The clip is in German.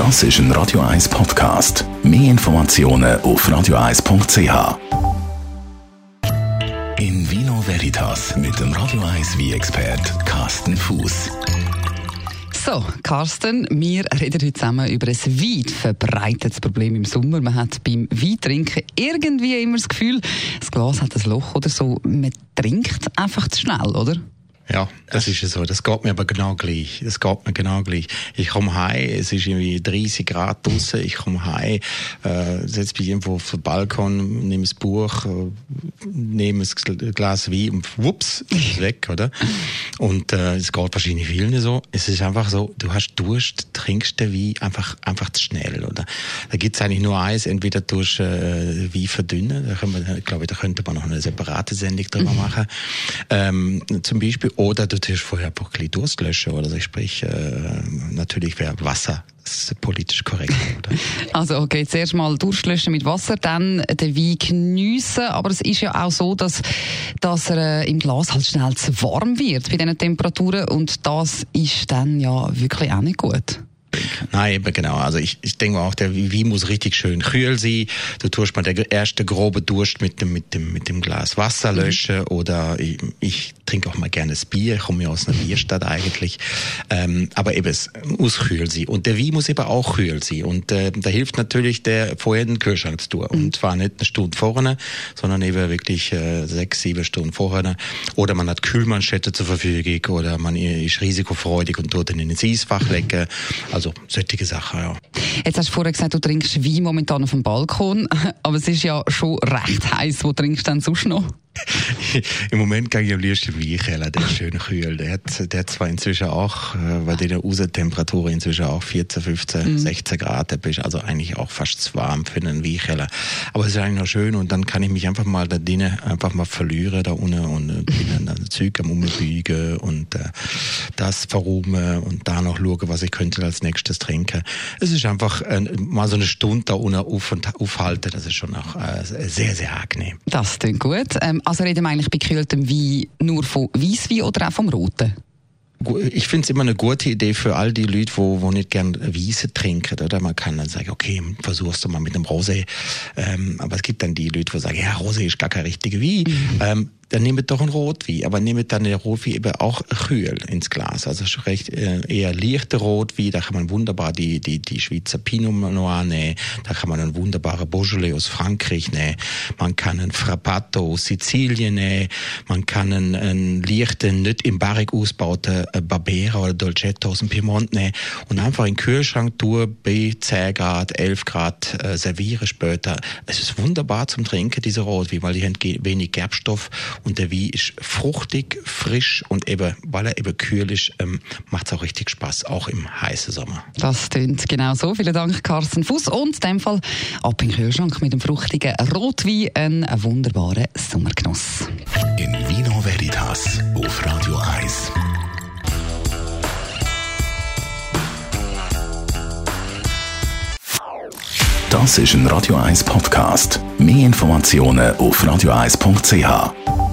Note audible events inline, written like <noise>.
Das ist ein Radio 1 Podcast. Mehr Informationen auf radio1.ch. In Vino Veritas mit dem Radio 1 wie expert Carsten Fuß. So, Carsten, wir reden heute zusammen über ein weit verbreitetes Problem im Sommer. Man hat beim Weintrinken irgendwie immer das Gefühl, das Glas hat ein Loch oder so. Man trinkt einfach zu schnell, oder? Ja, das ist so. Das geht mir aber genau gleich. Das geht mir genau gleich. Ich komme heim, es ist irgendwie 30 Grad draußen. Ich komme heim, äh, setze mich irgendwo auf den Balkon, nehme das Buch, äh, nehme ein Glas Wein und wups, ist es weg, oder? Und äh, es geht wahrscheinlich vielen so. Es ist einfach so, du hast Durst, trinkst den Wein einfach, einfach zu schnell, oder? Da gibt's eigentlich nur eins, entweder durch äh, Wein verdünnen, da können wir, glaube ich, da könnte man noch eine separate Sendung drüber mhm. machen. Ähm, zum Beispiel oder du tust vorher ein bisschen Durst löschen oder ich sprich, äh, natürlich wäre Wasser das ist politisch korrekt. Oder? <laughs> Also okay, zuerst mal durchlöschen mit Wasser, dann den Wein geniessen. Aber es ist ja auch so, dass, dass er äh, im Glas halt schnell zu warm wird bei diesen Temperaturen und das ist dann ja wirklich auch nicht gut. Nein, eben genau. Also ich, ich denke auch, der Wein muss richtig schön kühl sein. Du tust mal der erste grobe Durst mit dem, mit dem, mit dem Glas Wasser löschen mhm. oder ich, ich trinke auch mal gerne das Bier. Ich komme ja aus einer Bierstadt eigentlich. Ähm, aber eben, es muss kühl sein. Und der Wein muss eben auch kühl sein. Und äh, da hilft natürlich der vorher den Kühlschrank zu tun. Mhm. Und zwar nicht eine Stunde vorne, sondern eben wirklich äh, sechs, sieben Stunden vorne. Oder man hat Kühlmanschette zur Verfügung oder man ist risikofreudig und tut in ins Eisfach legen. Also solche Sachen, ja. Jetzt hast du vorher gesagt, du trinkst Wein momentan auf dem Balkon, <laughs> aber es ist ja schon recht heiß. Wo trinkst du denn sonst noch? <laughs> Im Moment gehe ich am liebsten Weinkeller, der ist schön kühl. Der hat, der hat zwar inzwischen auch, äh, weil die Außentemperatur inzwischen auch 14, 15, mhm. 16 Grad, der ist also eigentlich auch fast zu warm für einen Weinkeller. Aber es ist eigentlich noch schön und dann kann ich mich einfach mal da drinnen einfach mal verlieren da unten und äh, bin dann Zeug am Umbiegen und äh, das verrumen und da noch schauen, was ich könnte als nächstes trinken. Es ist einfach äh, mal so eine Stunde da unten auf und aufhalten, das ist schon auch äh, sehr, sehr angenehm. Das klingt gut. Ähm, also reden wir eigentlich bei gekühltem Wein nur von Weißwein oder auch vom Roten? ich finde es immer eine gute Idee für all die Leute, wo, wo nicht gern Wiese trinken, oder? Man kann dann sagen, okay, versuchst du mal mit einem Rosé. Ähm, aber es gibt dann die Leute, die sagen, ja, Rosé ist gar kein richtiger Wein. Mhm. Ähm, dann nehmt doch ein Rotwein, aber nehmt dann den Rotwein eben auch kühl ins Glas. Also recht äh, eher leichte Rotwein, da kann man wunderbar die, die, die Schweizer Pinot Noir nehmen, da kann man einen wunderbaren Beaujolais aus Frankreich nehmen, man kann einen Frappato aus Sizilien nehmen, man kann einen, einen leichten, nicht im Barrik ausgebauten äh, Barbera oder Dolcetto aus dem Piemont nehmen und einfach in den Kühlschrank tun, bei 10 Grad, 11 Grad äh, servieren später. Es ist wunderbar zum Trinken, diese Rotwein, weil die haben wenig Gerbstoff und der Wein ist fruchtig, frisch und eben, weil er eben kühl ist, ähm, macht es auch richtig Spaß, auch im heißen Sommer. Das klingt genau so. Vielen Dank, Carsten Fuß. Und in dem Fall ab in den Kühlschrank mit dem fruchtigen Rotwein. Ein wunderbarer Sommergenuss. In Vino Veritas auf Radio 1. Das ist ein Radio 1 Podcast. Mehr Informationen auf radio1.ch.